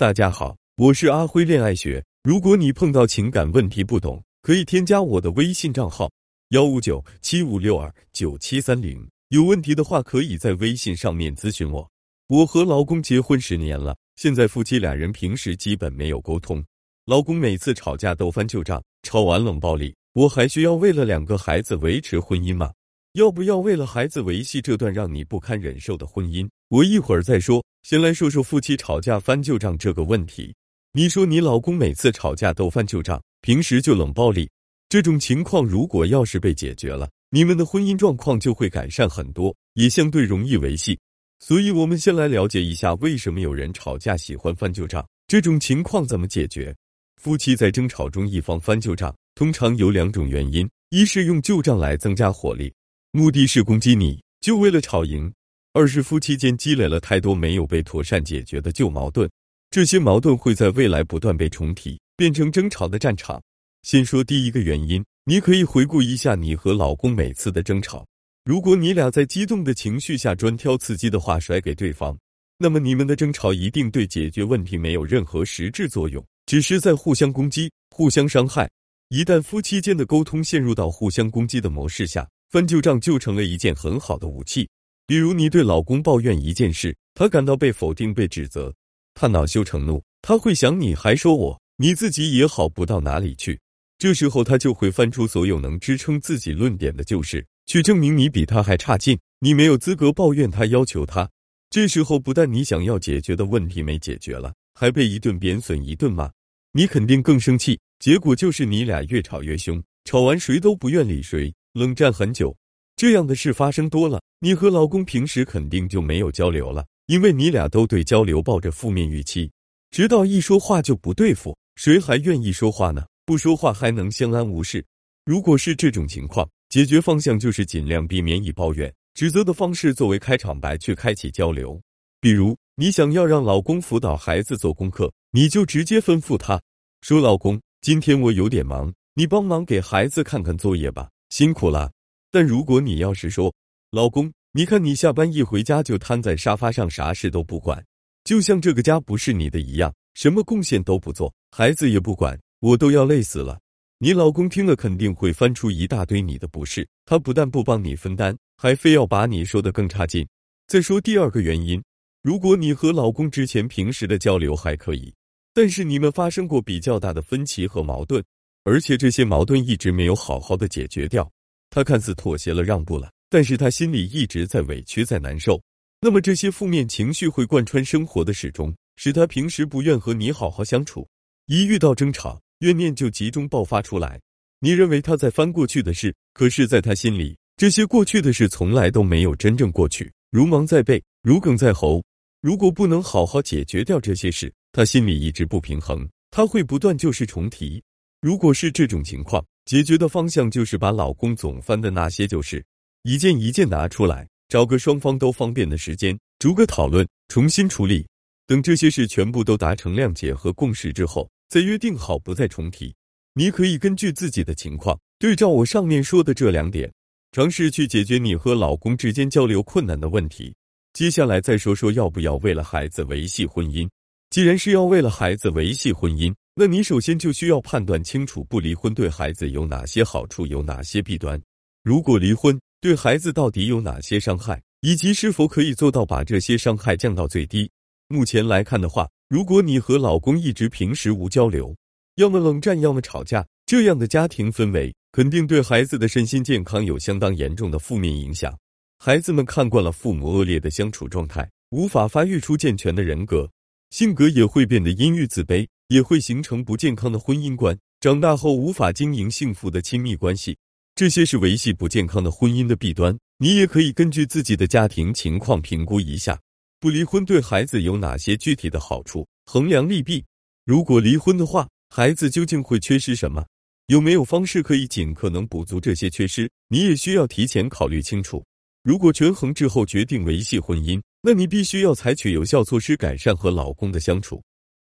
大家好，我是阿辉恋爱学。如果你碰到情感问题不懂，可以添加我的微信账号幺五九七五六二九七三零。有问题的话，可以在微信上面咨询我。我和老公结婚十年了，现在夫妻俩人平时基本没有沟通，老公每次吵架都翻旧账，吵完冷暴力。我还需要为了两个孩子维持婚姻吗？要不要为了孩子维系这段让你不堪忍受的婚姻？我一会儿再说。先来说说夫妻吵架翻旧账这个问题。你说你老公每次吵架都翻旧账，平时就冷暴力，这种情况如果要是被解决了，你们的婚姻状况就会改善很多，也相对容易维系。所以，我们先来了解一下为什么有人吵架喜欢翻旧账，这种情况怎么解决？夫妻在争吵中一方翻旧账，通常有两种原因：一是用旧账来增加火力，目的是攻击你，就为了吵赢。二是夫妻间积累了太多没有被妥善解决的旧矛盾，这些矛盾会在未来不断被重提，变成争吵的战场。先说第一个原因，你可以回顾一下你和老公每次的争吵。如果你俩在激动的情绪下专挑刺激的话甩给对方，那么你们的争吵一定对解决问题没有任何实质作用，只是在互相攻击、互相伤害。一旦夫妻间的沟通陷入到互相攻击的模式下，翻旧账就成了一件很好的武器。比如你对老公抱怨一件事，他感到被否定、被指责，他恼羞成怒，他会想你还说我，你自己也好不到哪里去。这时候他就会翻出所有能支撑自己论点的旧事，去证明你比他还差劲，你没有资格抱怨他、要求他。这时候不但你想要解决的问题没解决了，还被一顿贬损、一顿骂，你肯定更生气。结果就是你俩越吵越凶，吵完谁都不愿理谁，冷战很久。这样的事发生多了，你和老公平时肯定就没有交流了，因为你俩都对交流抱着负面预期，直到一说话就不对付，谁还愿意说话呢？不说话还能相安无事？如果是这种情况，解决方向就是尽量避免以抱怨、指责的方式作为开场白去开启交流。比如，你想要让老公辅导孩子做功课，你就直接吩咐他说：“老公，今天我有点忙，你帮忙给孩子看看作业吧，辛苦了。”但如果你要是说，老公，你看你下班一回家就瘫在沙发上，啥事都不管，就像这个家不是你的一样，什么贡献都不做，孩子也不管，我都要累死了。你老公听了肯定会翻出一大堆你的不是，他不但不帮你分担，还非要把你说的更差劲。再说第二个原因，如果你和老公之前平时的交流还可以，但是你们发生过比较大的分歧和矛盾，而且这些矛盾一直没有好好的解决掉。他看似妥协了、让步了，但是他心里一直在委屈、在难受。那么这些负面情绪会贯穿生活的始终，使他平时不愿和你好好相处。一遇到争吵，怨念就集中爆发出来。你认为他在翻过去的事，可是在他心里，这些过去的事从来都没有真正过去，如芒在背，如鲠在喉。如果不能好好解决掉这些事，他心里一直不平衡，他会不断旧事重提。如果是这种情况，解决的方向就是把老公总翻的那些旧事，一件一件拿出来，找个双方都方便的时间，逐个讨论，重新处理。等这些事全部都达成谅解和共识之后，再约定好不再重提。你可以根据自己的情况，对照我上面说的这两点，尝试去解决你和老公之间交流困难的问题。接下来再说说要不要为了孩子维系婚姻。既然是要为了孩子维系婚姻。那你首先就需要判断清楚，不离婚对孩子有哪些好处，有哪些弊端？如果离婚对孩子到底有哪些伤害，以及是否可以做到把这些伤害降到最低？目前来看的话，如果你和老公一直平时无交流，要么冷战，要么吵架，这样的家庭氛围肯定对孩子的身心健康有相当严重的负面影响。孩子们看惯了父母恶劣的相处状态，无法发育出健全的人格，性格也会变得阴郁自卑。也会形成不健康的婚姻观，长大后无法经营幸福的亲密关系，这些是维系不健康的婚姻的弊端。你也可以根据自己的家庭情况评估一下，不离婚对孩子有哪些具体的好处，衡量利弊。如果离婚的话，孩子究竟会缺失什么？有没有方式可以尽可能补足这些缺失？你也需要提前考虑清楚。如果权衡之后决定维系婚姻，那你必须要采取有效措施改善和老公的相处。